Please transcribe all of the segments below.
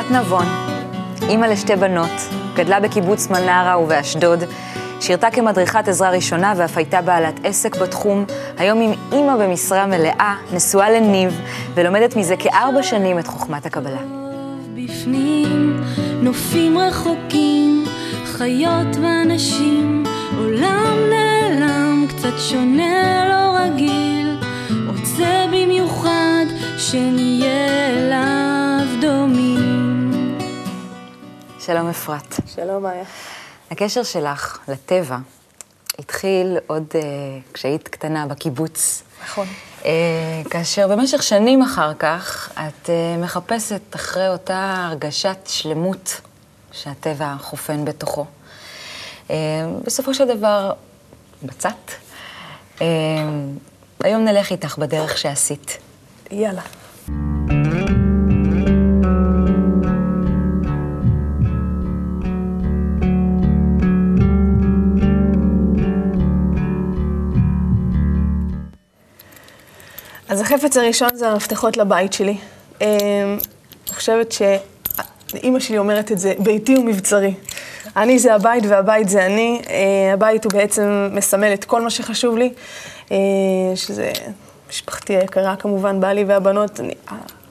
אפרת נבון, אימא לשתי בנות, גדלה בקיבוץ מנרה ובאשדוד, שירתה כמדריכת עזרה ראשונה ואף הייתה בעלת עסק בתחום, היום עם אימא במשרה מלאה, נשואה לניב, ולומדת מזה כארבע שנים את חוכמת הקבלה. בפנים, נופים רחוקים, חיות ואנשים, עולם נעלם, קצת שונה, לא רגיל, רוצה במיוחד שנהיה אליו שלום אפרת. שלום, מאיה. הקשר שלך לטבע התחיל עוד uh, כשהיית קטנה בקיבוץ. נכון. Uh, כאשר במשך שנים אחר כך את uh, מחפשת אחרי אותה הרגשת שלמות שהטבע חופן בתוכו. Uh, בסופו של דבר, בצת. Uh, היום נלך איתך בדרך שעשית. יאללה. החפץ הראשון זה המפתחות לבית שלי. אמ, אני חושבת שאימא שלי אומרת את זה, ביתי הוא מבצרי. אני זה הבית והבית זה אני. אה, הבית הוא בעצם מסמל את כל מה שחשוב לי, אה, שזה משפחתי היקרה כמובן, בעלי והבנות. אני,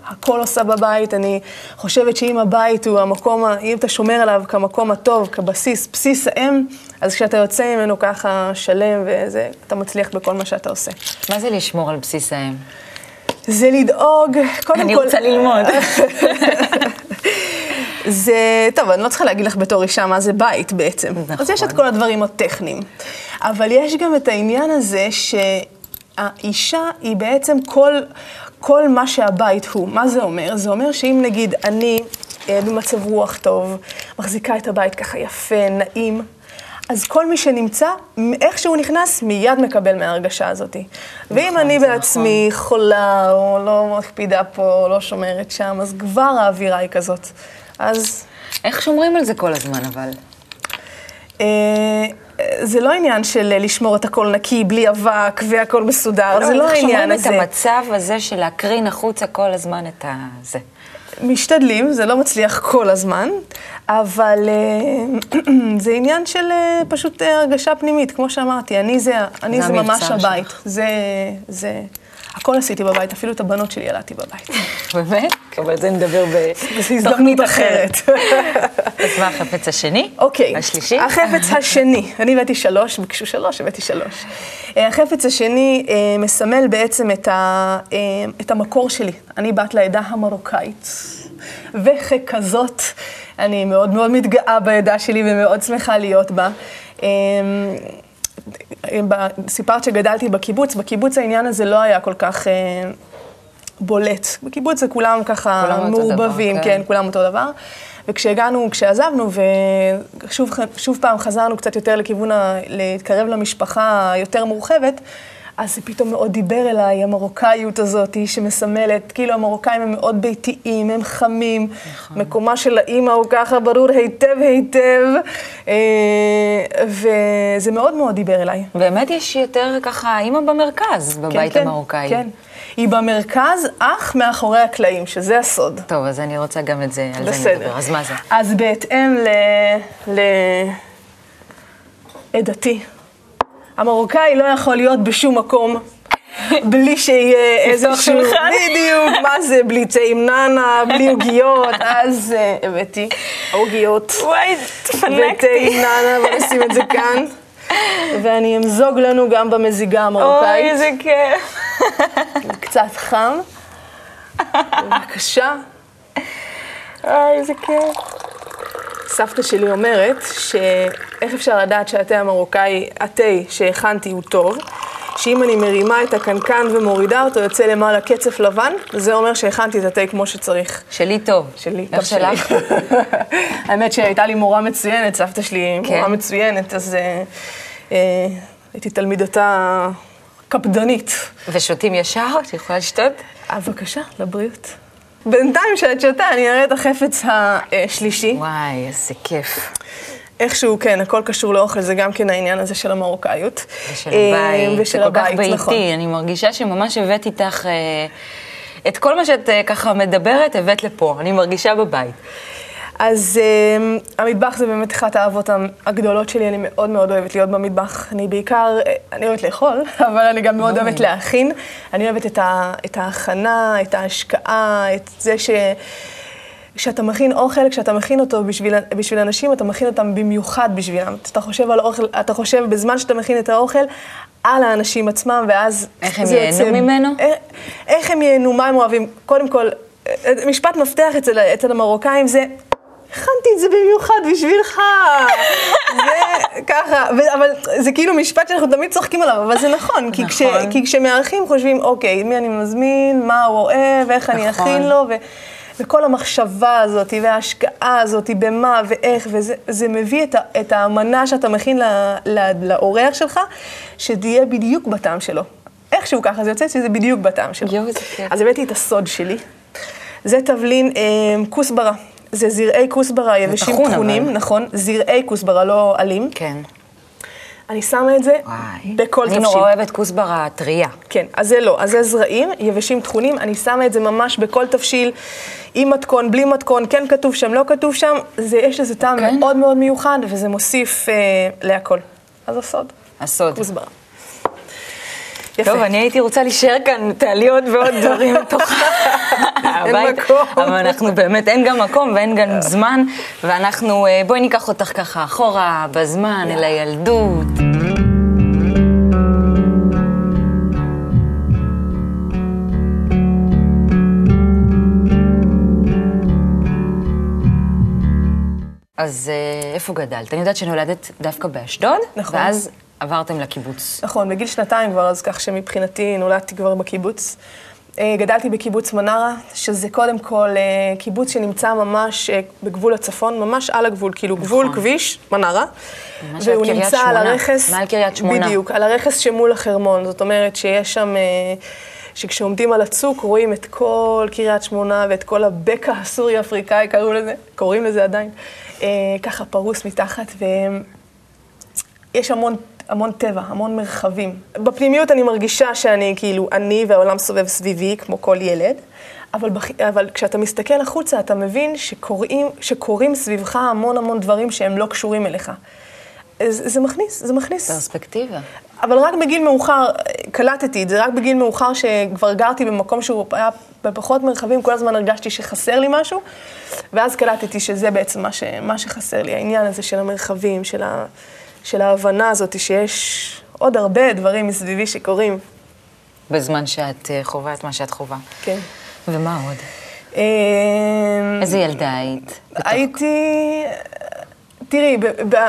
הכל עושה בבית, אני חושבת שאם הבית הוא המקום, אם אתה שומר עליו כמקום הטוב, כבסיס, בסיס האם, אז כשאתה יוצא ממנו ככה שלם וזה, אתה מצליח בכל מה שאתה עושה. מה זה לשמור על בסיס האם? זה לדאוג, קודם אני כל... רוצה ללמוד. זה, טוב, אני לא צריכה להגיד לך בתור אישה מה זה בית בעצם. נכון. אז יש את כל הדברים הטכניים. אבל יש גם את העניין הזה שהאישה היא בעצם כל, כל מה שהבית הוא. מה זה אומר? זה אומר שאם נגיד אני במצב רוח טוב, מחזיקה את הבית ככה יפה, נעים, אז כל מי שנמצא, איך שהוא נכנס, מיד מקבל מההרגשה הזאת. ואם אני בעצמי חולה, או לא מקפידה פה, או לא שומרת שם, אז כבר האווירה היא כזאת. אז איך שומרים על זה כל הזמן, אבל? אה, זה לא עניין של לשמור את הכל נקי, בלי אבק והכל מסודר, זה לא העניין איך הזה. שומרים את המצב הזה של להקרין החוצה כל הזמן את הזה? משתדלים, זה לא מצליח כל הזמן, אבל אה, זה עניין של אה, פשוט אה, הרגשה פנימית, כמו שאמרתי, אני זה, אני זה זה ממש הבית. זה, זה, הכל עשיתי בבית, אפילו את הבנות שלי ילדתי בבית. באמת? אבל זה נדבר בהזדמנות אחרת. אז מה החפץ השני? אוקיי. השלישי? החפץ השני, אני הבאתי שלוש, ביקשו שלוש, הבאתי שלוש. אה, החפץ השני אה, מסמל בעצם אה, את המקור שלי. אני בת לעדה המרוקאית, וככזאת, אני מאוד מאוד מתגאה בעדה שלי ומאוד שמחה להיות בה. סיפרת שגדלתי בקיבוץ, בקיבוץ העניין הזה לא היה כל כך אה, בולט. בקיבוץ זה כולם ככה כולם אותו דבר, מעורבבים, כן. כן, כולם אותו דבר. וכשהגענו, כשעזבנו, ושוב שוב פעם חזרנו קצת יותר לכיוון ה... להתקרב למשפחה היותר מורחבת, אז זה פתאום מאוד דיבר אליי, המרוקאיות הזאת, שמסמלת, כאילו המרוקאים הם מאוד ביתיים, הם חמים, נכון. מקומה של האימא הוא ככה ברור היטב היטב, אה, וזה מאוד מאוד דיבר אליי. באמת יש יותר ככה אימא במרכז בבית כן, המרוקאי. כן. היא במרכז, אך מאחורי הקלעים, שזה הסוד. טוב, אז אני רוצה גם את זה, על זה בסדר. נדבר. אז מה זה? אז בהתאם ל... ל... עדתי, המרוקאי לא יכול להיות בשום מקום בלי שיהיה איזשהו... בדיוק, מה זה, בלי תה עם נאנה, בלי עוגיות, אז אה, הבאתי עוגיות וואי, ותה עם נאנה, בוא נשים את זה כאן. ואני אמזוג לנו גם במזיגה המרוקאית. איזה כיף. קצת חם. בבקשה. אוי, איזה כיף. סבתא שלי אומרת שאיך אפשר לדעת שהתה המרוקאי, התה שהכנתי הוא טוב, שאם אני מרימה את הקנקן ומורידה אותו, יוצא למעלה קצף לבן, זה אומר שהכנתי את התה כמו שצריך. שלי טוב. שלי, גם. שלך? האמת שהייתה לי מורה מצוינת, סבתא שלי כן? מורה מצוינת, אז אה, אה, הייתי תלמידתה קפדנית. ושותים ישר? את יכולה לשתות? אה, בבקשה, לבריאות. בינתיים שאת שותה, אני אראה את החפץ השלישי. וואי, איזה כיף. איכשהו, כן, הכל קשור לאוכל, זה גם כן העניין הזה של המרוקאיות. ושל אה, הבית, ושל זה כל כך הבית, ביתי. נכון. אני מרגישה שממש הבאת איתך אה, את כל מה שאת אה, ככה מדברת הבאת לפה, אני מרגישה בבית. אז uh, המטבח זה באמת אחת האהבות הגדולות שלי, אני מאוד מאוד אוהבת להיות במטבח. אני בעיקר, אה, אני אוהבת לאכול, אבל אני גם מאוד אוהבת להכין. אני אוהבת את, ה, את ההכנה, את ההשקעה, את זה ש... כשאתה מכין אוכל, כשאתה מכין אותו בשביל, בשביל אנשים, אתה מכין אותם במיוחד בשבילם. אתה חושב על אוכל, אתה חושב בזמן שאתה מכין את האוכל, על האנשים עצמם, ואז איך הם ייהנו יוצא, ממנו? איך, איך הם ייהנו, מה הם אוהבים. קודם כל, אה, משפט מפתח אצל, אצל המרוקאים זה, הכנתי את זה במיוחד בשבילך. זה ככה, אבל זה כאילו משפט שאנחנו תמיד צוחקים עליו, אבל זה נכון, כי, כש, נכון. כי כשמארחים חושבים, אוקיי, מי אני מזמין, מה הוא אוהב, איך אני נכון. אכין לו, ו... וכל המחשבה הזאת, וההשקעה הזאת, במה ואיך, וזה מביא את, את האמנה שאתה מכין לאורח שלך, שתהיה בדיוק בטעם שלו. איכשהו ככה, זה יוצא שזה בדיוק בטעם שלו. כיף. אז הבאתי את הסוד שלי. זה תבלין אה, כוסברה. זה זרעי כוסברה יבשים טחונים, נכון, זרעי כוסברה, לא עלים. כן. אני שמה את זה וואי. בכל תפשיל. אני נורא אוהבת כוסברה טרייה. כן, אז זה לא, אז זה זרעים, יבשים טחונים, אני שמה את זה ממש בכל תפשיל, עם מתכון, בלי מתכון, כן כתוב שם, לא כתוב שם, זה, יש לזה טעם כן? מאוד מאוד מיוחד, וזה מוסיף אה, להכל. אז הסוד. הסוד. כוסברה. יפה. טוב, אני הייתי רוצה להישאר כאן, תעלי עוד ועוד דברים לתוך הבית. אין מקום. אבל אנחנו באמת, אין גם מקום ואין גם זמן, ואנחנו, אה, בואי ניקח אותך ככה אחורה בזמן, אל הילדות. אז אה, איפה גדלת? אני יודעת שנולדת דווקא באשדוד, נכון. ואז עברתם לקיבוץ. נכון, בגיל שנתיים כבר, אז כך שמבחינתי נולדתי כבר בקיבוץ. אה, גדלתי בקיבוץ מנרה, שזה קודם כל אה, קיבוץ שנמצא ממש אה, בגבול הצפון, ממש על הגבול, כאילו נכון. גבול כביש, מנרה. והוא נמצא שמונה, על הרכס, מעל קריית שמונה. בדיוק, על הרכס שמול החרמון. זאת אומרת שיש שם, שכשעומדים על הצוק רואים את כל קריית שמונה ואת כל הבקע הסורי-אפריקאי, קראו לזה, קוראים לזה עדיין, ככה פרוס מתחת, ויש המון המון טבע, המון מרחבים. בפנימיות אני מרגישה שאני, כאילו, אני והעולם סובב סביבי, כמו כל ילד, אבל, בח... אבל כשאתה מסתכל החוצה, אתה מבין שקוראים, שקורים סביבך המון המון דברים שהם לא קשורים אליך. זה, זה מכניס, זה מכניס. פרספקטיבה. אבל רק בגיל מאוחר, קלטתי את זה, רק בגיל מאוחר שכבר גרתי במקום שהוא היה בפחות מרחבים, כל הזמן הרגשתי שחסר לי משהו, ואז קלטתי שזה בעצם מה, ש, מה שחסר לי, העניין הזה של המרחבים, של ה... של ההבנה הזאת שיש עוד הרבה דברים מסביבי שקורים. בזמן שאת אה, חווה את מה שאת חווה. כן. ומה עוד? אמ, איזה ילדה היית? הייתי... תראי,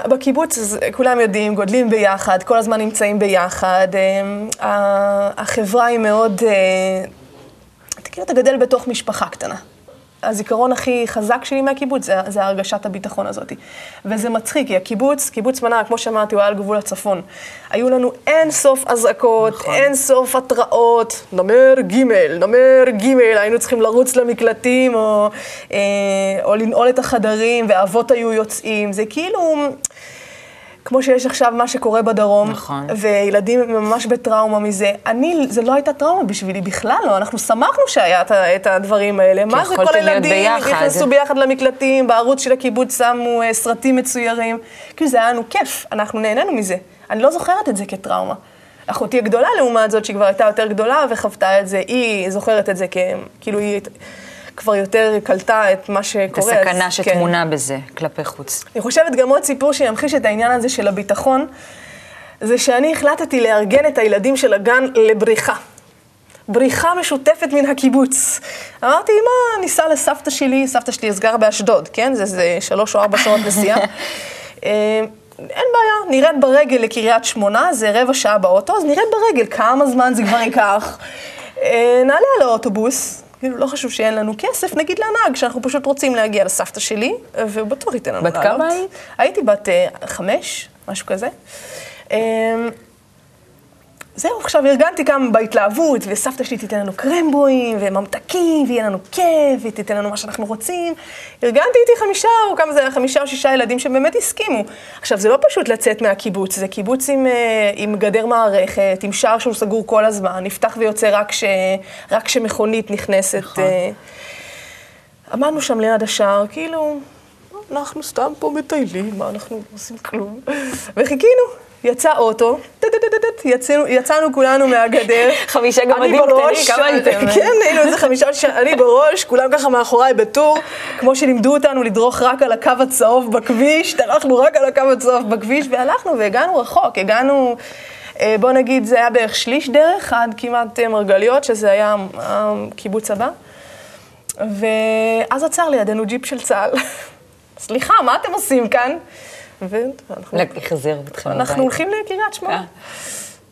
בקיבוץ כולם יודעים, גודלים ביחד, כל הזמן נמצאים ביחד. אמ, החברה היא מאוד... אה, כאילו, אתה גדל בתוך משפחה קטנה. הזיכרון הכי חזק שלי מהקיבוץ זה, זה הרגשת הביטחון הזאת. וזה מצחיק, כי הקיבוץ, קיבוץ מנהר, כמו שאמרתי, הוא היה על גבול הצפון. היו לנו אין סוף אזעקות, נכון. אין סוף התראות, נמר ג', נמר ג', היינו צריכים לרוץ למקלטים, או, אה, או לנעול את החדרים, ואבות היו יוצאים. זה כאילו... כמו שיש עכשיו מה שקורה בדרום, נכון. וילדים ממש בטראומה מזה. אני, זה לא הייתה טראומה בשבילי, בכלל לא. אנחנו שמחנו שהיה את הדברים האלה. מה זה כל הילדים נכנסו ביחד למקלטים, בערוץ של הקיבוץ שמו uh, סרטים מצוירים. כאילו זה היה לנו כיף, אנחנו נהנינו מזה. אני לא זוכרת את זה כטראומה. אחותי הגדולה, לעומת זאת, שהיא כבר הייתה יותר גדולה וחוותה את זה, היא זוכרת את זה כאילו היא... כבר יותר קלטה את מה שקורה. את הסכנה שטמונה כן. בזה, כלפי חוץ. אני חושבת גם עוד סיפור שימחיש את העניין הזה של הביטחון, זה שאני החלטתי לארגן את הילדים של הגן לבריחה. בריחה משותפת מן הקיבוץ. אמרתי, מה, ניסע לסבתא שלי, סבתא שלי גרה באשדוד, כן? זה, זה שלוש או ארבע שעות נסיעה. אה, אין בעיה, נרד ברגל לקריית שמונה, זה רבע שעה באוטו, אז נרד ברגל, כמה זמן זה כבר ייקח? אה, נעלה על האוטובוס, כאילו, לא חשוב שאין לנו כסף, נגיד לנהג, שאנחנו פשוט רוצים להגיע לסבתא שלי, ובטוח ייתן לנו לעלות. בת כמה היית? הייתי בת uh, חמש, משהו כזה. Um, זהו, עכשיו ארגנתי כמה בהתלהבות, וסבתא שלי תיתן לנו קרמבואים, וממתקים, ויהיה לנו כיף, והיא תיתן לנו מה שאנחנו רוצים. ארגנתי איתי חמישה, או כמה זה היה, חמישה או שישה ילדים שבאמת הסכימו. עכשיו, זה לא פשוט לצאת מהקיבוץ, זה קיבוץ עם, אה, עם גדר מערכת, עם שער שהוא סגור כל הזמן, נפתח ויוצא רק, ש, רק כשמכונית נכנסת. נכון. אה, עמדנו שם ליד השער, כאילו, אנחנו סתם פה מטיילים, מה אנחנו לא עושים כלום? וחיכינו, יצא אוטו, יצאנו, כולנו מהגדר. חמישה גמדים קטנים, כמה הייתם? כן, היינו איזה חמישה, אני בראש, כולם ככה מאחוריי בטור, כמו שלימדו אותנו לדרוך רק על הקו הצהוב בכביש, דרכנו רק על הקו הצהוב בכביש, והלכנו והגענו רחוק, הגענו... אה, בוא נגיד, זה היה בערך שליש דרך עד כמעט אה, מרגליות, שזה היה הקיבוץ הבא. ואז עצר לידינו ג'יפ של צה"ל. סליחה, מה אתם עושים כאן? ואנחנו החזיר אתכם אנחנו הביתה. הולכים לקריית שמונה. אה.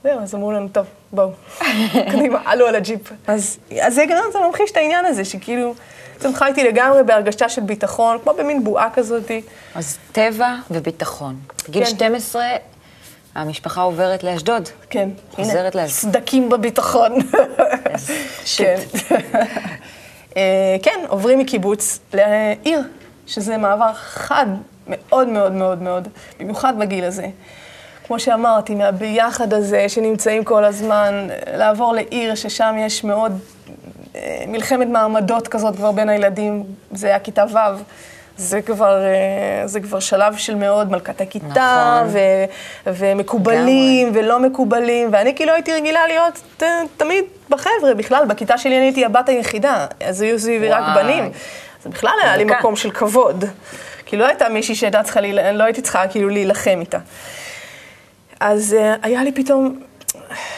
זהו, אז אמרו לנו, טוב, בואו, קדימה, עלו על הג'יפ. אז, זה גם זה ממחיש את העניין הזה, שכאילו, בעצם חייתי לגמרי בהרגשה של ביטחון, כמו במין בועה כזאת. אז טבע וביטחון. בגיל כן. 12 המשפחה עוברת לאשדוד. כן, חוזרת לאשדוד. סדקים בביטחון. שיט. כן. אה, כן, עוברים מקיבוץ לעיר, שזה מעבר חד מאוד מאוד מאוד מאוד, במיוחד בגיל הזה. כמו שאמרתי, מהביחד הזה שנמצאים כל הזמן, לעבור לעיר ששם יש מאוד אה, מלחמת מעמדות כזאת כבר בין הילדים, זה היה כיתה ו'. זה כבר, אה, זה כבר שלב של מאוד מלכת הכיתה, נכון. ו, ומקובלים ולא מקובלים, ואני כאילו הייתי רגילה להיות ת, תמיד בחבר'ה, בכלל, בכיתה שלי אני הייתי הבת היחידה, אז היו סביבי רק. בנים. אז בכלל היה לי. מקום של כבוד. כי לא הייתה מישהי שהייתה צריכה, להיל- לא הייתי צריכה כאילו להילחם איתה. אז uh, היה לי פתאום,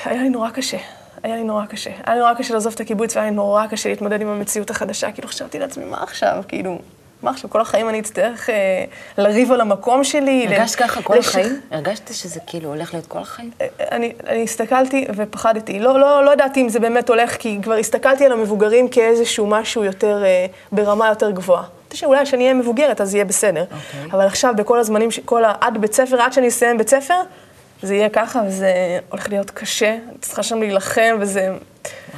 היה לי נורא קשה. היה לי נורא קשה. היה לי נורא קשה לעזוב את הקיבוץ, והיה לי נורא קשה להתמודד עם המציאות החדשה. כאילו חשבתי לעצמי, מה עכשיו? כאילו, מה עכשיו? כל החיים אני אצטרך אה, לריב על המקום שלי. ל- הרגשת ככה כל לשכ- החיים? הרגשת שזה כאילו הולך להיות כל החיים? אני, אני הסתכלתי ופחדתי. לא, לא, לא ידעתי אם זה באמת הולך, כי כבר הסתכלתי על המבוגרים כאיזשהו משהו יותר, אה, ברמה יותר גבוהה. חשבתי שאולי כשאני אהיה מבוגרת אז יהיה בסדר. אוקיי. אבל עכשיו, בכל הזמנים, כל ה... עד בית ספר, עד שאני אסיים בית ספר, זה יהיה ככה, וזה הולך להיות קשה. אני צריכה שם להילחם, וזה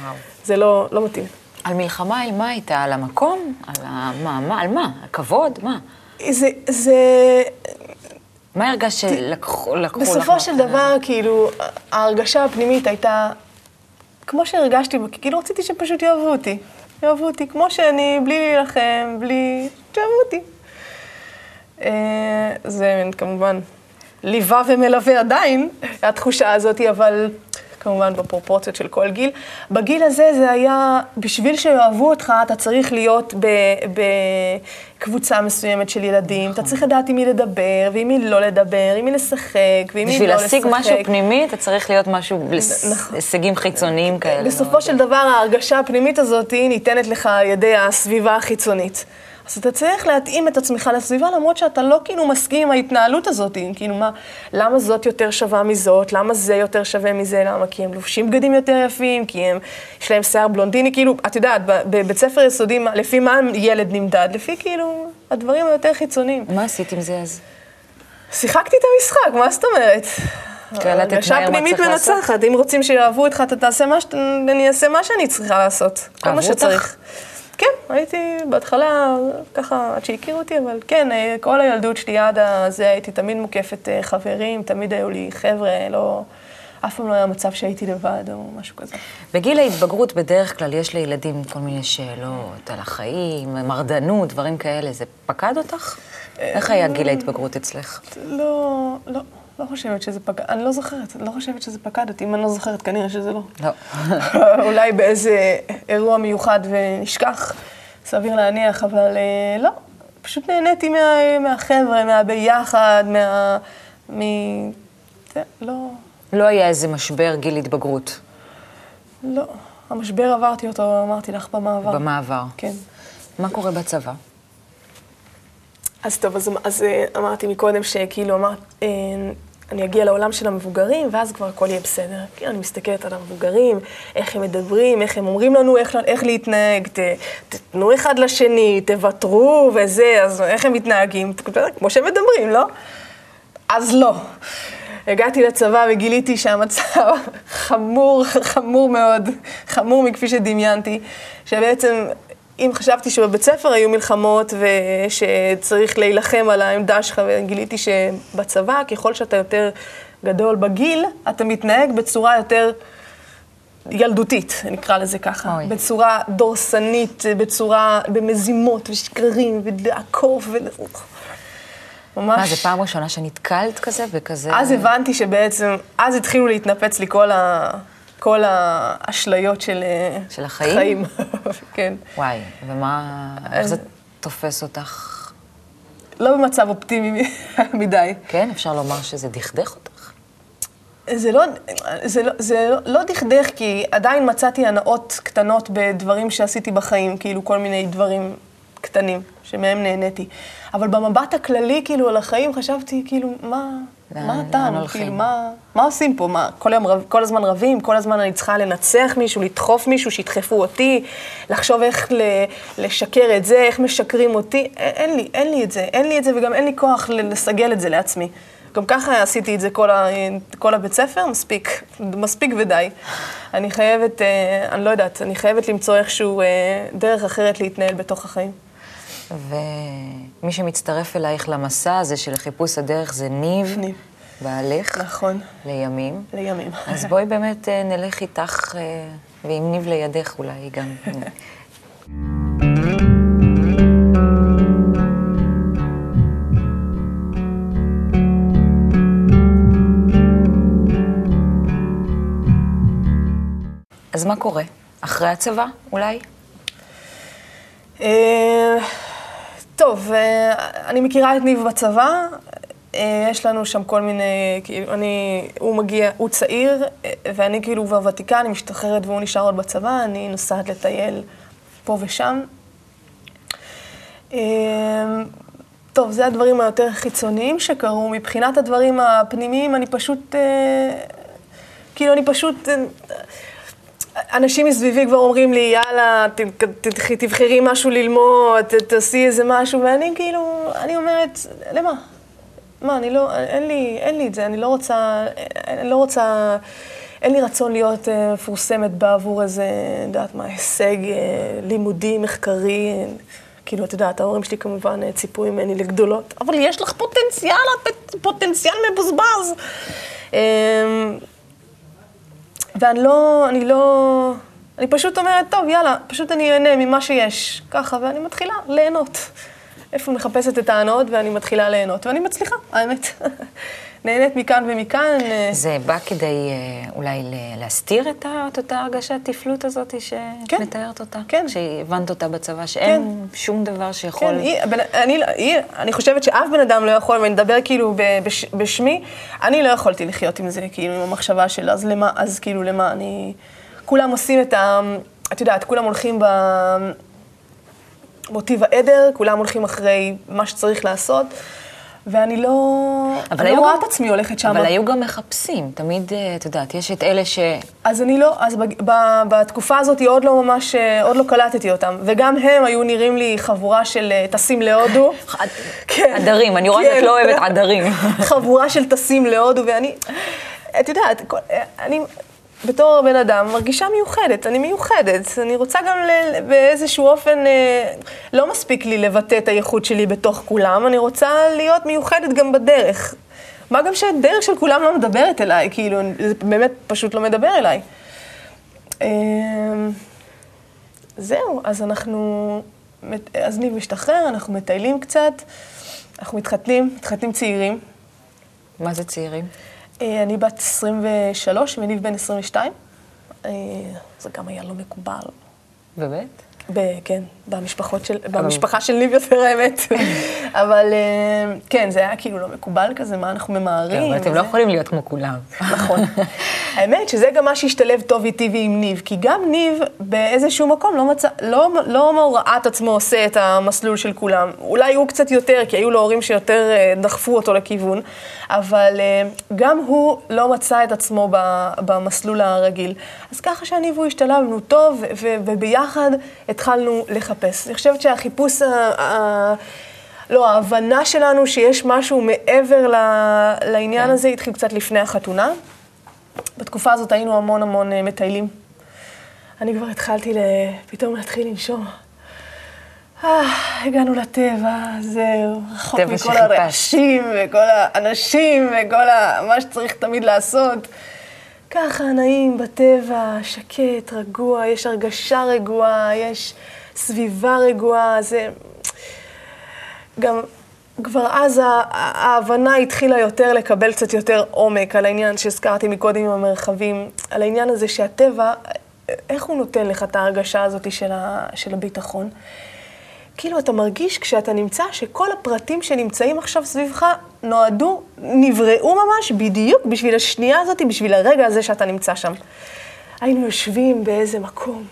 וואו. זה לא, לא מתאים. על מלחמה, על מה הייתה? על המקום? על ה... מה, מה, על מה? הכבוד? מה? זה, זה, מה הרגשת שלקחו לקחו לך? בסופו של? דבר, כאילו, ההרגשה הפנימית הייתה, כמו שהרגשתי, כאילו רציתי שפשוט יאהבו אותי. יאהבו אותי כמו שאני, בלי להילחם, בלי... שיאהבו אותי. אה, זה כמובן ליווה ומלווה עדיין, התחושה הזאת, אבל כמובן בפרופורציות של כל גיל. בגיל הזה זה היה, בשביל שיאהבו אותך, אתה צריך להיות בקבוצה מסוימת של ילדים. אתה צריך לדעת עם מי לדבר, ועם מי לא לדבר, עם מי לשחק, ועם מי בשביל לא לשחק. להשיג משהו פנימי, אתה צריך להיות משהו, נכון. הישגים חיצוניים כאלה. בסופו. של דבר ההרגשה הפנימית הזאת ניתנת לך על ידי הסביבה החיצונית. אז אתה צריך להתאים את עצמך לסביבה, למרות שאתה לא כאילו מסכים עם ההתנהלות הזאת. כאילו מה, למה זאת יותר שווה מזאת? למה זה יותר שווה מזה? למה? כי הם לובשים בגדים יותר יפים? כי הם, יש להם שיער בלונדיני? כאילו, את יודעת, בבית ספר יסודי, לפי מה ילד נמדד? לפי כאילו הדברים היותר חיצוניים. מה עשית עם זה אז? שיחקתי את המשחק, מה זאת אומרת? הרגשה פנימית? מנצחת, אם רוצים שיאהבו אותך, אתה תעשה מה שאתה, אני אעשה מה שאני צריכה לעשות. כל מה אותך? כן, הייתי בהתחלה, ככה, עד שהכירו אותי, אבל כן, אה, כל הילדות שלי עד הזה הייתי תמיד מוקפת אה, חברים, תמיד היו לי חבר'ה, לא... אף פעם לא היה מצב שהייתי לבד או משהו כזה. בגיל ההתבגרות בדרך כלל יש לילדים כל מיני שאלות על החיים, מרדנות, דברים כאלה. זה פקד אותך? איך היה גיל ההתבגרות אצלך? לא, לא, לא חושבת שזה פקד, אני לא זוכרת, לא חושבת שזה פקד אותי, אם אני לא זוכרת, כנראה שזה לא. לא. אולי באיזה אירוע מיוחד ונשכח, סביר להניח, אבל אה, לא. פשוט נהניתי מה, מהחבר'ה, מהביחד, מה... מ... זה, לא, לא היה איזה משבר גיל התבגרות לא. המשבר עברתי אותו, אמרתי לך, במעבר. במעבר. כן. מה קורה בצבא? אז טוב, אז, אז אה, אמרתי מקודם שכאילו אמרת, אה, אני אגיע לעולם של המבוגרים, ואז כבר הכל יהיה בסדר. כאילו, אני מסתכלת על המבוגרים, איך הם מדברים, איך הם אומרים לנו איך, איך להתנהג, ת, תתנו אחד לשני, תוותרו וזה, אז איך הם מתנהגים, כמו שהם מדברים, לא? אז לא. הגעתי לצבא וגיליתי שהמצב חמור, חמור מאוד, חמור מכפי שדמיינתי, שבעצם אם חשבתי שבבית ספר היו מלחמות ושצריך להילחם על העמדה שלך, וגיליתי שבצבא, ככל שאתה יותר גדול בגיל, אתה מתנהג בצורה יותר ילדותית, נקרא לזה ככה. אוי. בצורה דורסנית, בצורה, במזימות ושקרים ולעקוף ו... ממש... מה, זו פעם ראשונה שנתקלת כזה וכזה? אז הבנתי שבעצם, אז התחילו להתנפץ לי כל, ה, כל האשליות של, אה, של החיים? חיים. כן. וואי, ומה, איך זה תופס אותך? לא במצב אופטימי מדי. כן, אפשר לומר שזה דכדך אותך? זה לא, זה, לא, זה לא, לא דכדך, כי עדיין מצאתי הנאות קטנות בדברים שעשיתי בחיים, כאילו כל מיני דברים קטנים שמהם נהניתי. אבל במבט הכללי, כאילו, על החיים, חשבתי, כאילו, מה, לאן- מה הטעם? הולכים? כאילו, מה, מה עושים פה? מה, כל, היום, רב- כל הזמן רבים? כל הזמן אני צריכה לנצח מישהו, לדחוף מישהו, שידחפו אותי, לחשוב איך ל, לשקר את זה, איך משקרים אותי? אין לי, אין לי את זה. אין לי את זה, וגם אין לי כוח לסגל את זה לעצמי. גם ככה עשיתי את זה כל, ה, כל הבית ספר, מספיק, מספיק ודי. אני חייבת, אה, אני לא יודעת, אני חייבת למצוא איכשהו אה, דרך אחרת להתנהל בתוך החיים. ומי שמצטרף אלייך למסע הזה של חיפוש הדרך זה ניב, ניב. בעלך, נכון, לימים. לימים. אז בואי באמת אה, נלך איתך, אה, ועם ניב לידך אולי גם. אז מה קורה? אחרי הצבא, אולי? טוב, אה, אני מכירה את ניב בצבא, אה, יש לנו שם כל מיני, כאילו, אני, הוא מגיע, הוא צעיר, אה, ואני כאילו כבר ותיקה, אני משתחררת והוא נשאר עוד בצבא, אני נוסעת לטייל פה ושם. טוב, זה הדברים היותר חיצוניים שקרו. מבחינת הדברים הפנימיים, אני פשוט, כאילו, אני פשוט... אנשים מסביבי כבר אומרים לי, יאללה, תבחרי משהו ללמוד, תעשי איזה משהו, ואני כאילו, אני אומרת, למה? מה, אני לא, אין לי, אין לי את זה, אני לא רוצה, אני לא רוצה, אין לי רצון להיות אה, מפורסמת בעבור איזה, יודעת מה, הישג אה, לימודי, מחקרי, כאילו, את יודעת, ההורים שלי כמובן אה, ציפו ממני לגדולות, אבל יש לך פוטנציאל, את פוטנציאל מבוזבז. ואני לא, אני לא, אני פשוט אומרת, טוב, יאללה, פשוט אני אהנה ממה שיש, ככה, ואני מתחילה ליהנות. איפה מחפשת את ההנאות ואני מתחילה ליהנות, ואני מצליחה, האמת. נהנית מכאן ומכאן. אה, זה בא כדי אה, אולי להסתיר את ה- את אותה הרגשת תפלות הזאת שאת כן. מתארת אותה? כן. שהבנת אותה בצבא, שאין שום דבר שיכול... כן, היא, בן, אני, לא- היא, אני חושבת שאף בן אדם לא יכול, ואני מדבר כאילו ב, בש, בשמי, אני לא יכולתי לחיות עם זה, כאילו, עם המחשבה של אז למה, אז כאילו למה, אני... כולם עושים את ה... את יודעת, כולם הולכים במוטיב העדר, כולם הולכים אחרי מה שצריך לעשות, ואני לא... אבל אני לא רואה גם- את עצמי הולכת שם. אבל היו גם מחפשים, תמיד, אה, את יודעת, יש את אלה ש... אז אני לא, אז בג- ב- בתקופה הזאת עוד לא ממש, אה, עוד לא קלטתי אותם. וגם הם היו נראים לי חבורה של אה, טסים להודו. כן. עדרים, אני רואה כן. שאת לא אוהבת עדרים. חבורה של טסים להודו, ואני, את יודעת, אני בתור בן אדם מרגישה מיוחדת, אני מיוחדת. אני רוצה גם ל- באיזשהו אופן, אה, לא מספיק לי לבטא את הייחוד שלי בתוך כולם, אני רוצה להיות מיוחדת גם בדרך. מה גם שהדרך של כולם לא מדברת אליי, כאילו, זה באמת פשוט לא מדבר אליי. אמ, זהו, אז אנחנו, אז ניב משתחרר, אנחנו מטיילים קצת, אנחנו מתחתנים, מתחתנים צעירים. מה זה צעירים? אה, אני בת 23 וניב בן 22. אה, זה גם היה לא מקובל. באמת? ב- כן, במשפחות של, במשפחה של ניב יותר האמת. אבל אה, כן, זה היה כאילו לא מקובל כזה, מה אנחנו ממהרים. אבל אתם לא. יכולים להיות כמו כולם. נכון. האמת שזה גם מה שהשתלב טוב איתי ועם ניב, כי גם ניב באיזשהו מקום לא מצא, לא, לא ראה את עצמו עושה את המסלול של כולם. אולי הוא קצת יותר, כי היו לו הורים שיותר אה, דחפו אותו לכיוון, אבל אה, גם הוא לא מצא את עצמו במסלול הרגיל. אז ככה שאני והוא השתלבנו טוב, וביחד התחלנו לחפש. אני חושבת שהחיפוש ה- ה- לא, ההבנה שלנו שיש משהו מעבר ל... לעניין כן. הזה התחיל קצת לפני החתונה. בתקופה הזאת היינו המון המון אה, מטיילים. אני כבר התחלתי פתאום להתחיל לנשום. אה, הגענו לטבע, זהו, רחוק מכל הרעשים וכל האנשים וכל ה... מה שצריך תמיד לעשות. ככה נעים בטבע, שקט, רגוע, יש הרגשה רגועה, יש סביבה רגועה, זה... גם כבר אז ההבנה התחילה יותר לקבל קצת יותר עומק על העניין שהזכרתי מקודם עם המרחבים, על העניין הזה שהטבע, איך הוא נותן לך את ההרגשה הזאת של, ה, של הביטחון? כאילו אתה מרגיש כשאתה נמצא שכל הפרטים שנמצאים עכשיו סביבך נועדו, נבראו ממש בדיוק בשביל השנייה הזאת, בשביל הרגע הזה שאתה נמצא שם. היינו יושבים באיזה מקום,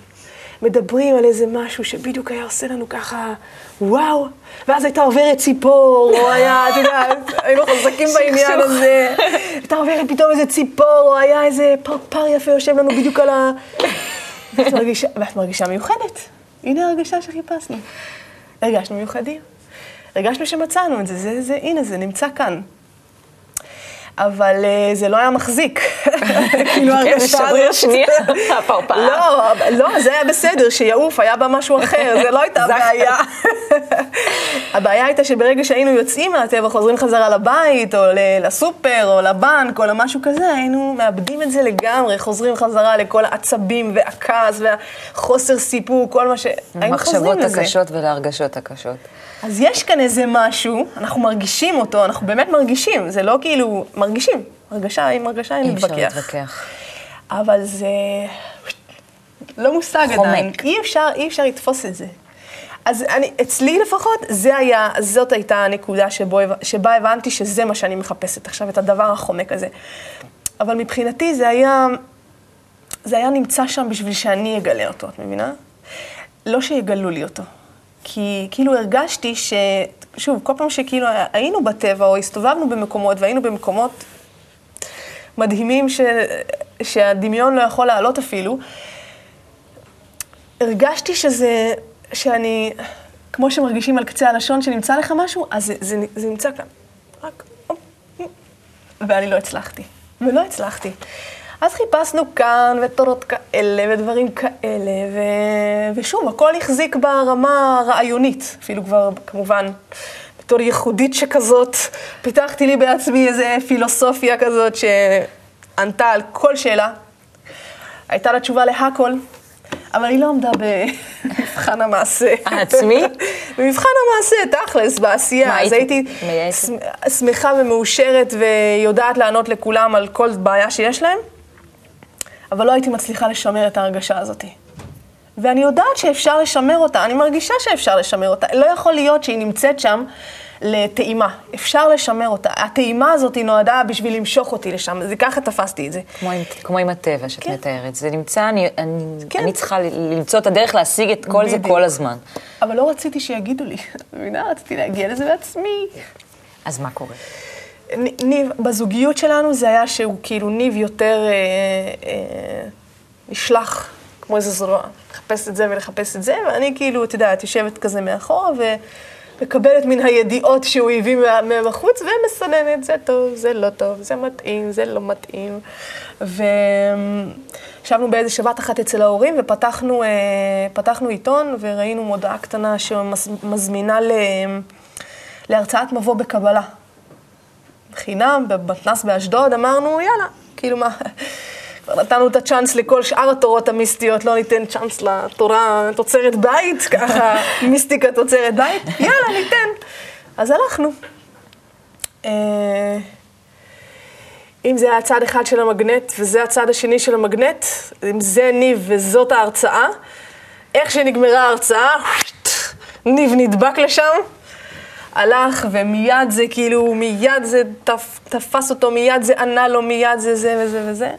מדברים על איזה משהו שבדיוק היה עושה לנו ככה, וואו, ואז הייתה עוברת ציפור, או היה, את יודעת, היינו חזקים בעניין הזה, הייתה עוברת פתאום איזה ציפור, או היה איזה פרפר יפה יושב לנו בדיוק על ה... ואת מרגישה, ואת מרגישה מיוחדת. הנה הרגשה שחיפשנו. הרגשנו מיוחדים. הרגשנו שמצאנו את זה, זה, זה, הנה, זה נמצא כאן. אבל uh, זה לא היה מחזיק. כאילו הרגשה הזאת. שנייה, הפרפר. לא, לא, זה היה בסדר, שיעוף, היה בה משהו אחר, זה לא הייתה בעיה. הבעיה הייתה שברגע שהיינו יוצאים מהטבע, חוזרים חזרה לבית, או לסופר, או לבנק, או למשהו כזה, היינו מאבדים את זה לגמרי, חוזרים חזרה לכל העצבים והכעס והחוסר סיפור, כל מה ש... היינו חוזרים לזה. למחשבות הקשות ולהרגשות הקשות. אז יש כאן איזה משהו, אנחנו מרגישים אותו, אנחנו באמת מרגישים, זה לא כאילו, מרגישים. הרגשה עם הרגשה אין להתווכח. אי אפשר להתווכח. אבל זה לא מושג חומק. עדיין. אי אפשר, אי אפשר לתפוס את זה. אז אני, אצלי לפחות, זה היה, זאת הייתה הנקודה שבו, שבה הבנתי שזה מה שאני מחפשת עכשיו, את הדבר החומק הזה. אבל מבחינתי זה היה, זה היה נמצא שם בשביל שאני אגלה אותו, את מבינה? לא שיגלו לי אותו. כי כאילו הרגשתי ש... שוב, כל פעם שכאילו היינו בטבע או הסתובבנו במקומות והיינו במקומות מדהימים ש... שהדמיון לא יכול לעלות אפילו, הרגשתי שזה, שאני, כמו שמרגישים על קצה הלשון שנמצא לך משהו, אז זה, זה, זה נמצא כאן. רק, ואני לא הצלחתי. ולא הצלחתי. אז חיפשנו כאן, ותורות כאלה, ודברים כאלה, ו... ושוב, הכל החזיק ברמה הרעיונית, אפילו כבר, כמובן, בתור ייחודית שכזאת, פיתחתי לי בעצמי איזה פילוסופיה כזאת שענתה על כל שאלה. הייתה לה תשובה להכל, אבל היא לא עמדה במבחן המעשה. העצמי? במבחן המעשה, תכלס, בעשייה. אז הייתי שמחה ומאושרת ויודעת לענות לכולם על כל בעיה שיש להם. אבל לא הייתי מצליחה לשמר את ההרגשה הזאת. ואני יודעת שאפשר לשמר אותה, אני מרגישה שאפשר לשמר אותה. לא יכול להיות שהיא נמצאת שם לטעימה. אפשר לשמר אותה. הטעימה הזאת נועדה בשביל למשוך אותי לשם, זה ככה תפסתי את זה. כמו עם, כמו עם הטבע שאת כן. מתארת. זה נמצא, אני, אני, כן. אני צריכה למצוא את הדרך להשיג את כל בדיוק. זה כל הזמן. אבל לא רציתי שיגידו לי, מבינה? רציתי להגיע לזה בעצמי. אז מה קורה? ניב, בזוגיות שלנו זה היה שהוא כאילו ניב יותר אה, אה, נשלח, כמו איזה זרוע, לחפש את זה ולחפש את זה, ואני כאילו, את יודעת, יושבת כזה מאחורה ומקבלת מן הידיעות שהוא הביא מבחוץ ומסננת, זה טוב, זה לא טוב, זה מתאים, זה לא מתאים. וישבנו באיזה שבת אחת אצל ההורים ופתחנו אה, עיתון וראינו מודעה קטנה שמזמינה ל... להרצאת מבוא בקבלה. חינם, במתנ"ס באשדוד, אמרנו, יאללה, כאילו מה, כבר נתנו את הצ'אנס לכל שאר התורות המיסטיות, לא ניתן צ'אנס לתורה תוצרת בית, ככה, מיסטיקה תוצרת בית, יאללה, ניתן. אז הלכנו. אה, אם זה היה הצד אחד של המגנט וזה הצד השני של המגנט, אם זה ניב וזאת ההרצאה, איך שנגמרה ההרצאה, ניב נדבק לשם, הלך, ומיד זה כאילו, מיד זה תפ, תפס אותו, מיד זה ענה לו, מיד זה זה וזה וזה.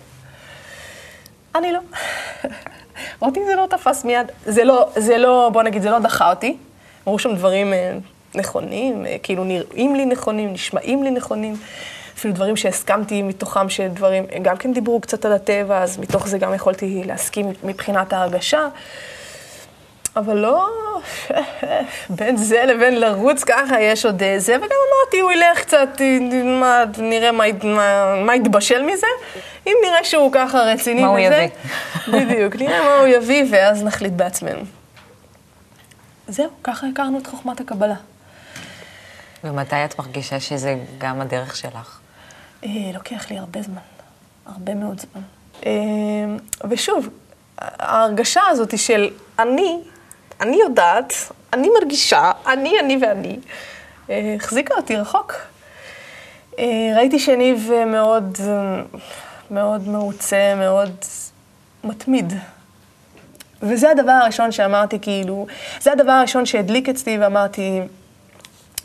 אני לא. אותי זה לא תפס מיד. זה לא, זה לא, בוא נגיד, זה לא דחה אותי. אמרו שם דברים אה, נכונים, אה, כאילו נראים לי נכונים, נשמעים לי נכונים. אפילו דברים שהסכמתי מתוכם, שדברים, גם כן דיברו קצת על הטבע, אז מתוך זה גם יכולתי להסכים מבחינת ההרגשה. אבל לא, בין זה לבין לרוץ ככה יש עוד אה, זה, וגם אמרתי, הוא ילך קצת, מה, נראה מה, מה, מה יתבשל מזה. אם נראה שהוא ככה רציני מה וזה, הוא יביא. בדיוק, נראה מה הוא יביא, ואז נחליט בעצמנו. זהו, ככה הכרנו את חוכמת הקבלה. ומתי את מרגישה שזה גם הדרך שלך? אה, לוקח לי הרבה זמן, הרבה מאוד זמן. אה, ושוב, ההרגשה הזאת של אני, אני יודעת, אני מרגישה, אני, אני ואני, אה, החזיקה אותי רחוק. אה, ראיתי שניב אה, מאוד, מאוד מרוצה, מאוד מתמיד. וזה הדבר הראשון שאמרתי, כאילו, זה הדבר הראשון שהדליק אצלי ואמרתי,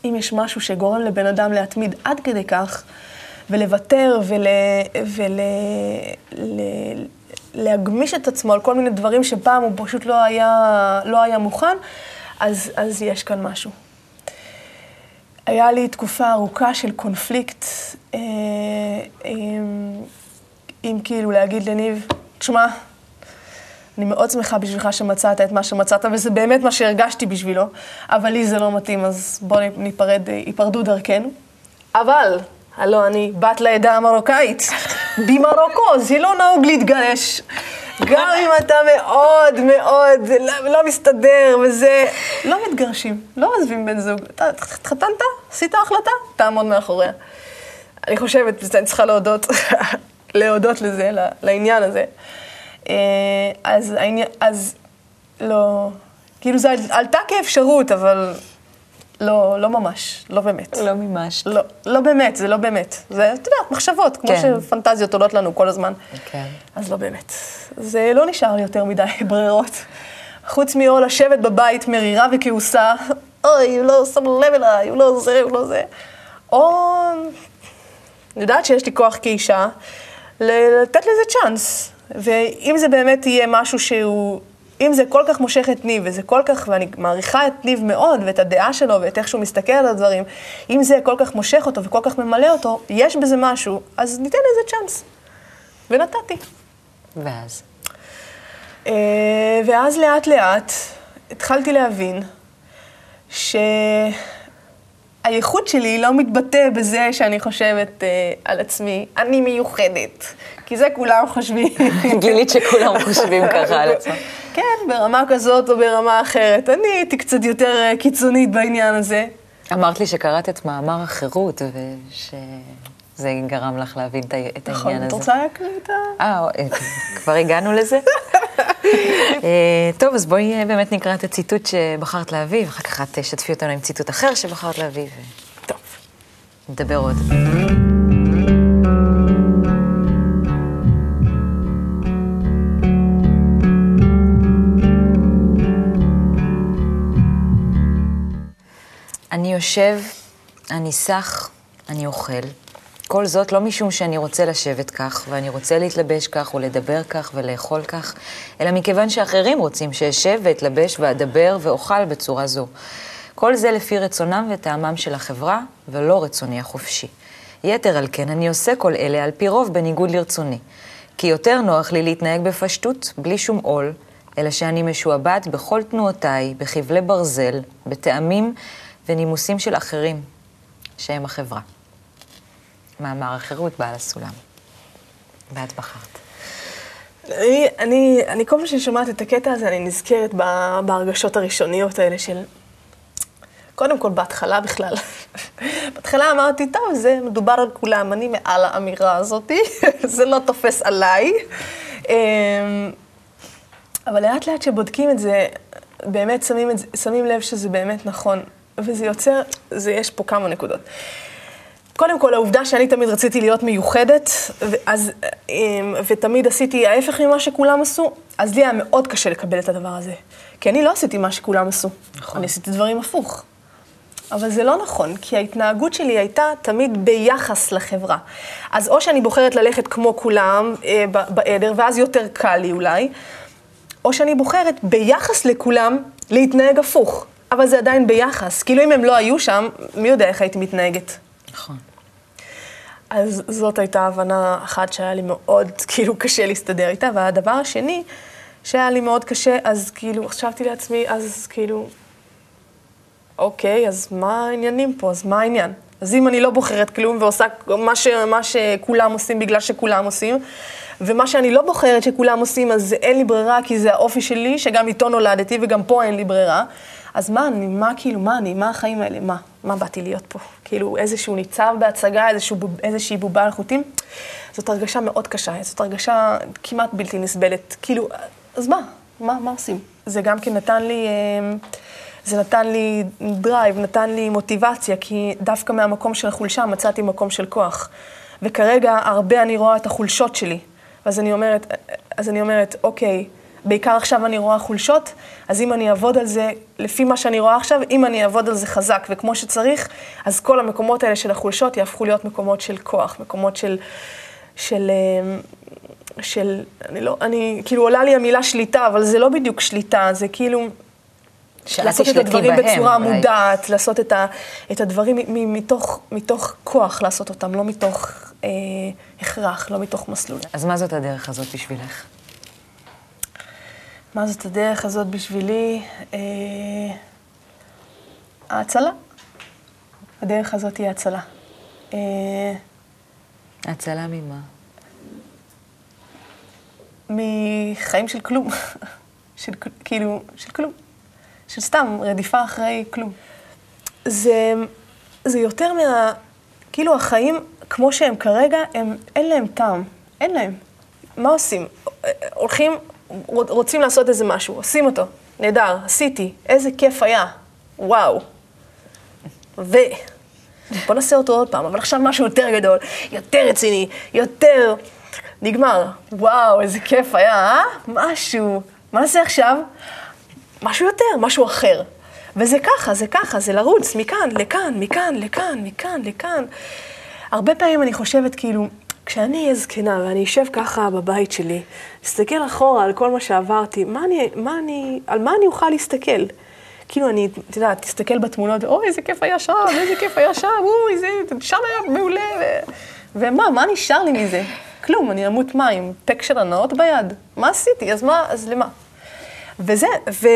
אם יש משהו שגורם לבן אדם להתמיד עד כדי כך, ולוותר ול, ול, ל, להגמיש את עצמו על כל מיני דברים שפעם הוא פשוט לא היה, לא היה מוכן, אז, אז יש כאן משהו. היה לי תקופה ארוכה של קונפליקט אה, עם, עם כאילו להגיד לניב, תשמע, אני מאוד שמחה בשבילך שמצאת את מה שמצאת, וזה באמת מה שהרגשתי בשבילו, אבל לי זה לא מתאים, אז בואו ניפרד, ייפרדו דרכנו. אבל, הלו, אני בת לעדה המרוקאית. במרוקו זה לא נהוג להתגרש. גם אם אתה מאוד מאוד לא, לא מסתדר וזה, לא מתגרשים, לא עוזבים בן זוג. אתה התחתנת, עשית החלטה, תעמוד מאחוריה. אני חושבת, אני צריכה להודות, להודות לזה, לעניין הזה. אה, אז, אז לא, כאילו זה עלתה כאפשרות, אבל לא, לא ממש, לא באמת. לא ממש. לא, לא באמת, זה לא באמת. זה, את יודעת, מחשבות, כמו כן. שפנטזיות עולות לנו כל הזמן. כן. אז לא באמת. זה לא נשאר לי יותר מדי ברירות. חוץ מאו לשבת בבית מרירה וכעוסה, אוי, הוא לא שם לב אליי, הוא לא זה, הוא לא זה. או, אני יודעת שיש לי כוח כאישה, לתת לזה צ'אנס. ואם זה באמת יהיה משהו שהוא, אם זה כל כך מושך את ניב, וזה כל כך, ואני מעריכה את ניב מאוד, ואת הדעה שלו, ואת איך שהוא מסתכל על הדברים, אם זה כל כך מושך אותו וכל כך ממלא אותו, יש בזה משהו, אז ניתן לזה צ'אנס. ונתתי. ואז? אה, ואז לאט לאט התחלתי להבין שהייחוד שלי לא מתבטא בזה שאני חושבת אה, על עצמי, אני מיוחדת, כי זה כולם חושבים. גילית שכולם חושבים ככה על עצמם. כן, ברמה כזאת או ברמה אחרת. אני הייתי קצת יותר אה, קיצונית בעניין הזה. אמרת לי שקראת את מאמר החירות, ושזה גרם לך להבין את את נכון, העניין את הזה. רוצה להקריא את ה... אה, אה, כבר הגענו לזה? אה, טוב, אז בואי באמת נקרא את הציטוט שבחרת להביא, ואחר כך את תשתפי אותנו עם ציטוט אחר שבחרת להביא, טוב. ונדבר עוד. יושב, אני סח, אני אוכל. כל זאת לא משום שאני רוצה לשבת כך, ואני רוצה להתלבש כך, ולדבר כך, ולאכול כך, אלא מכיוון שאחרים רוצים שאשב ואתלבש ואדבר ואאכל בצורה זו. כל זה לפי רצונם וטעמם של החברה, ולא רצוני החופשי. יתר על כן, אני עושה כל אלה על פי רוב בניגוד לרצוני. כי יותר נוח לי להתנהג בפשטות, בלי שום עול, אלא שאני משועבד בכל תנועותיי, בחבלי ברזל, בטעמים ונימוסים של אחרים, שהם החברה. מאמר החירות בעל הסולם. ואת בחרת. אני, אני, אני כל פעם שאני שומעת את הקטע הזה, אני נזכרת ב- בהרגשות הראשוניות האלה של... קודם כל, בהתחלה בכלל. בהתחלה אמרתי, טוב, זה מדובר על כולם, אני מעל האמירה הזאת, זה לא תופס עליי. אמ, אבל לאט לאט שבודקים את זה, באמת שמים, את זה, שמים לב שזה באמת נכון. וזה יוצר, זה, יש פה כמה נקודות. קודם כל, העובדה שאני תמיד רציתי להיות מיוחדת, ואז, אמ, ותמיד עשיתי ההפך ממה שכולם עשו, אז לי היה מאוד קשה לקבל את הדבר הזה. כי אני לא עשיתי מה שכולם עשו. נכון. אני עשיתי דברים הפוך. אבל זה לא נכון, כי ההתנהגות שלי הייתה תמיד ביחס לחברה. אז או שאני בוחרת ללכת כמו כולם אה, בעדר, ואז יותר קל לי אולי, או שאני בוחרת ביחס לכולם להתנהג הפוך. אבל זה עדיין ביחס. כאילו אם הם לא היו שם, מי יודע איך הייתי מתנהגת. נכון. אז זאת הייתה הבנה אחת שהיה לי מאוד כאילו קשה להסתדר איתה. והדבר השני, שהיה לי מאוד קשה, אז כאילו, חשבתי לעצמי, אז כאילו, אוקיי, אז מה העניינים פה? אז מה העניין? אז אם אני לא בוחרת כלום ועושה מה, ש, מה שכולם עושים בגלל שכולם עושים, ומה שאני לא בוחרת שכולם עושים, אז אין לי ברירה, כי זה האופי שלי, שגם איתו נולדתי וגם פה אין לי ברירה. אז מה אני, מה כאילו, מה אני, מה החיים האלה, מה? מה באתי להיות פה? כאילו, איזשהו ניצב בהצגה, איזשהו, איזושהי בובה על חוטים? זאת הרגשה מאוד קשה, זאת הרגשה כמעט בלתי נסבלת. כאילו, אז מה? מה, מה עושים? זה גם כן נתן לי... אה, זה נתן לי drive, נתן לי מוטיבציה, כי דווקא מהמקום של החולשה מצאתי מקום של כוח. וכרגע הרבה אני רואה את החולשות שלי. ואז אני אומרת, אז אני אומרת, אוקיי, בעיקר עכשיו אני רואה חולשות, אז אם אני אעבוד על זה, לפי מה שאני רואה עכשיו, אם אני אעבוד על זה חזק וכמו שצריך, אז כל המקומות האלה של החולשות יהפכו להיות מקומות של כוח, מקומות של... של אה, של, אני לא, אני, כאילו עולה לי המילה שליטה, אבל זה לא בדיוק שליטה, זה כאילו... לעשות את הדברים בהם, בצורה אולי. מודעת, לעשות את, ה, את הדברים מתוך, מתוך כוח לעשות אותם, לא מתוך אה, הכרח, לא מתוך מסלול. אז מה זאת הדרך הזאת בשבילך? מה זאת הדרך הזאת בשבילי? אה, ההצלה. הדרך הזאת היא הצלה. אה, הצלה ממה? מחיים של כלום. של כאילו, של כלום. של סתם רדיפה אחרי כלום. זה, זה יותר מה... כאילו החיים, כמו שהם כרגע, הם, אין להם טעם. אין להם. מה עושים? הולכים, רוצים לעשות איזה משהו, עושים אותו. נהדר, עשיתי, איזה כיף היה. וואו. ו... בוא נעשה אותו עוד פעם, אבל עכשיו משהו יותר גדול, יותר רציני, יותר... נגמר. וואו, איזה כיף היה, אה? משהו. מה נעשה עכשיו? משהו יותר, משהו אחר. וזה ככה, זה ככה, זה לרוץ מכאן לכאן, מכאן לכאן, מכאן לכאן. הרבה פעמים אני חושבת, כאילו, כשאני אהיה זקנה ואני אשב ככה בבית שלי, אסתכל אחורה על כל מה שעברתי, מה אני, מה אני, על מה אני אוכל להסתכל? כאילו, אני, את יודעת, תסתכל בתמונות, אוי, איזה כיף היה שם, איזה כיף היה שם, אוי, זה, שם היה מעולה. ו... ומה, מה נשאר לי מזה? כלום, אני אמות מים, פק של הנאות ביד. מה עשיתי? אז מה, אז למה? וזה, ו...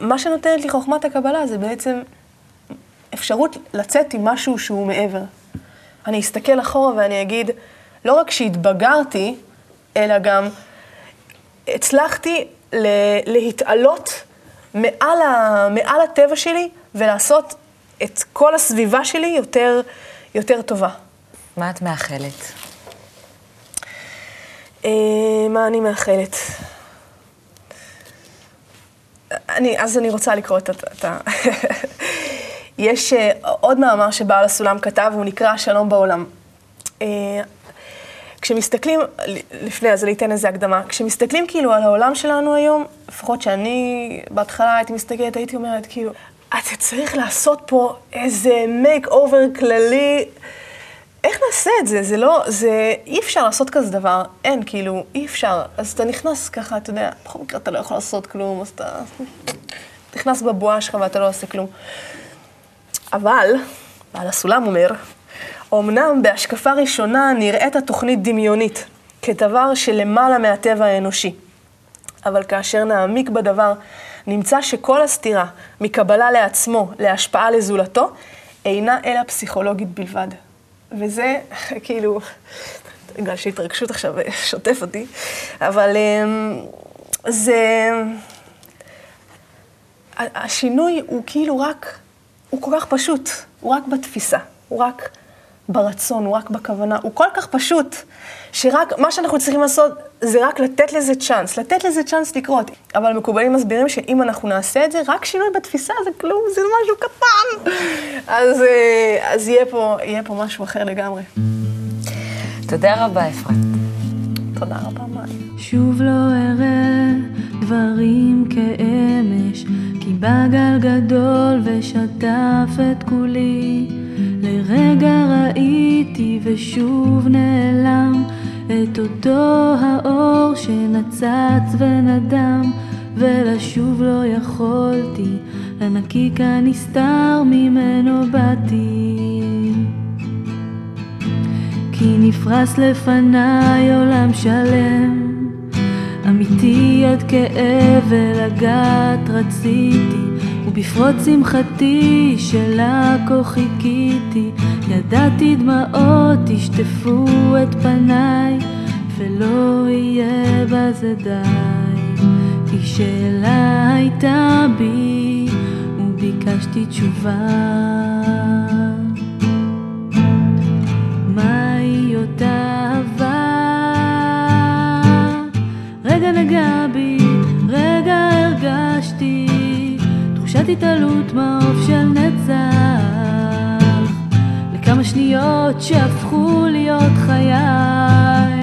מה שנותנת לי חוכמת הקבלה זה בעצם אפשרות לצאת עם משהו שהוא מעבר. אני אסתכל אחורה ואני אגיד, לא רק שהתבגרתי, אלא גם הצלחתי להתעלות מעל, ה, מעל הטבע שלי ולעשות את כל הסביבה שלי יותר, יותר טובה. מה את מאחלת? אה, מה אני מאחלת? אני, אז אני רוצה לקרוא את ה... יש uh, עוד מאמר שבעל הסולם כתב, הוא נקרא שלום בעולם. Uh, כשמסתכלים, לפני, אז אני אתן איזה הקדמה, כשמסתכלים כאילו על העולם שלנו היום, לפחות שאני בהתחלה הייתי מסתכלת, הייתי אומרת כאילו, אתה צריך לעשות פה איזה מייק אובר כללי. איך נעשה את זה? זה לא, זה, אי אפשר לעשות כזה דבר, אין, כאילו, אי אפשר. אז אתה נכנס ככה, אתה יודע, בכל מקרה אתה לא יכול לעשות כלום, אז אתה נכנס בבועה שלך ואתה לא עושה כלום. אבל, בעל הסולם אומר, אמנם בהשקפה ראשונה נראית התוכנית דמיונית, כדבר שלמעלה מהטבע האנושי. אבל כאשר נעמיק בדבר, נמצא שכל הסתירה מקבלה לעצמו להשפעה לזולתו, אינה אלא פסיכולוגית בלבד. וזה כאילו, בגלל שהתרגשות עכשיו שוטף אותי, אבל אמ, זה... השינוי הוא כאילו רק, הוא כל כך פשוט, הוא רק בתפיסה, הוא רק ברצון, הוא רק בכוונה, הוא כל כך פשוט, שרק מה שאנחנו צריכים לעשות זה רק לתת לזה צ'אנס, לתת לזה צ'אנס לקרות. אבל מקובלים מסבירים שאם אנחנו נעשה את זה, רק שינוי בתפיסה זה כלום, זה משהו קטן. אז, אה, אז יהיה, פה, יהיה פה משהו אחר לגמרי. תודה רבה, אפרת. תודה רבה, מאי. שוב לא אראה דברים כאמש, כי בא גל גדול ושטף את כולי. לרגע ראיתי ושוב נעלם. את אותו האור שנצץ ונדם, ולשוב לא יכולתי, לנקיק הנסתר ממנו באתי. כי נפרס לפניי עולם שלם, אמיתי עד כאב ולגעת רציתי, ובפרוץ שמחתי שלה כה חיכיתי, ידעתי דמעות ישטפו את פניי, ולא יהיה בזה די, כי שאלה הייתה בי, וביקשתי תשובה. מהי אותה רגע נגע בי, רגע הרגשתי תחושת התעלות מעוף של נצח לכמה שניות שהפכו להיות חיי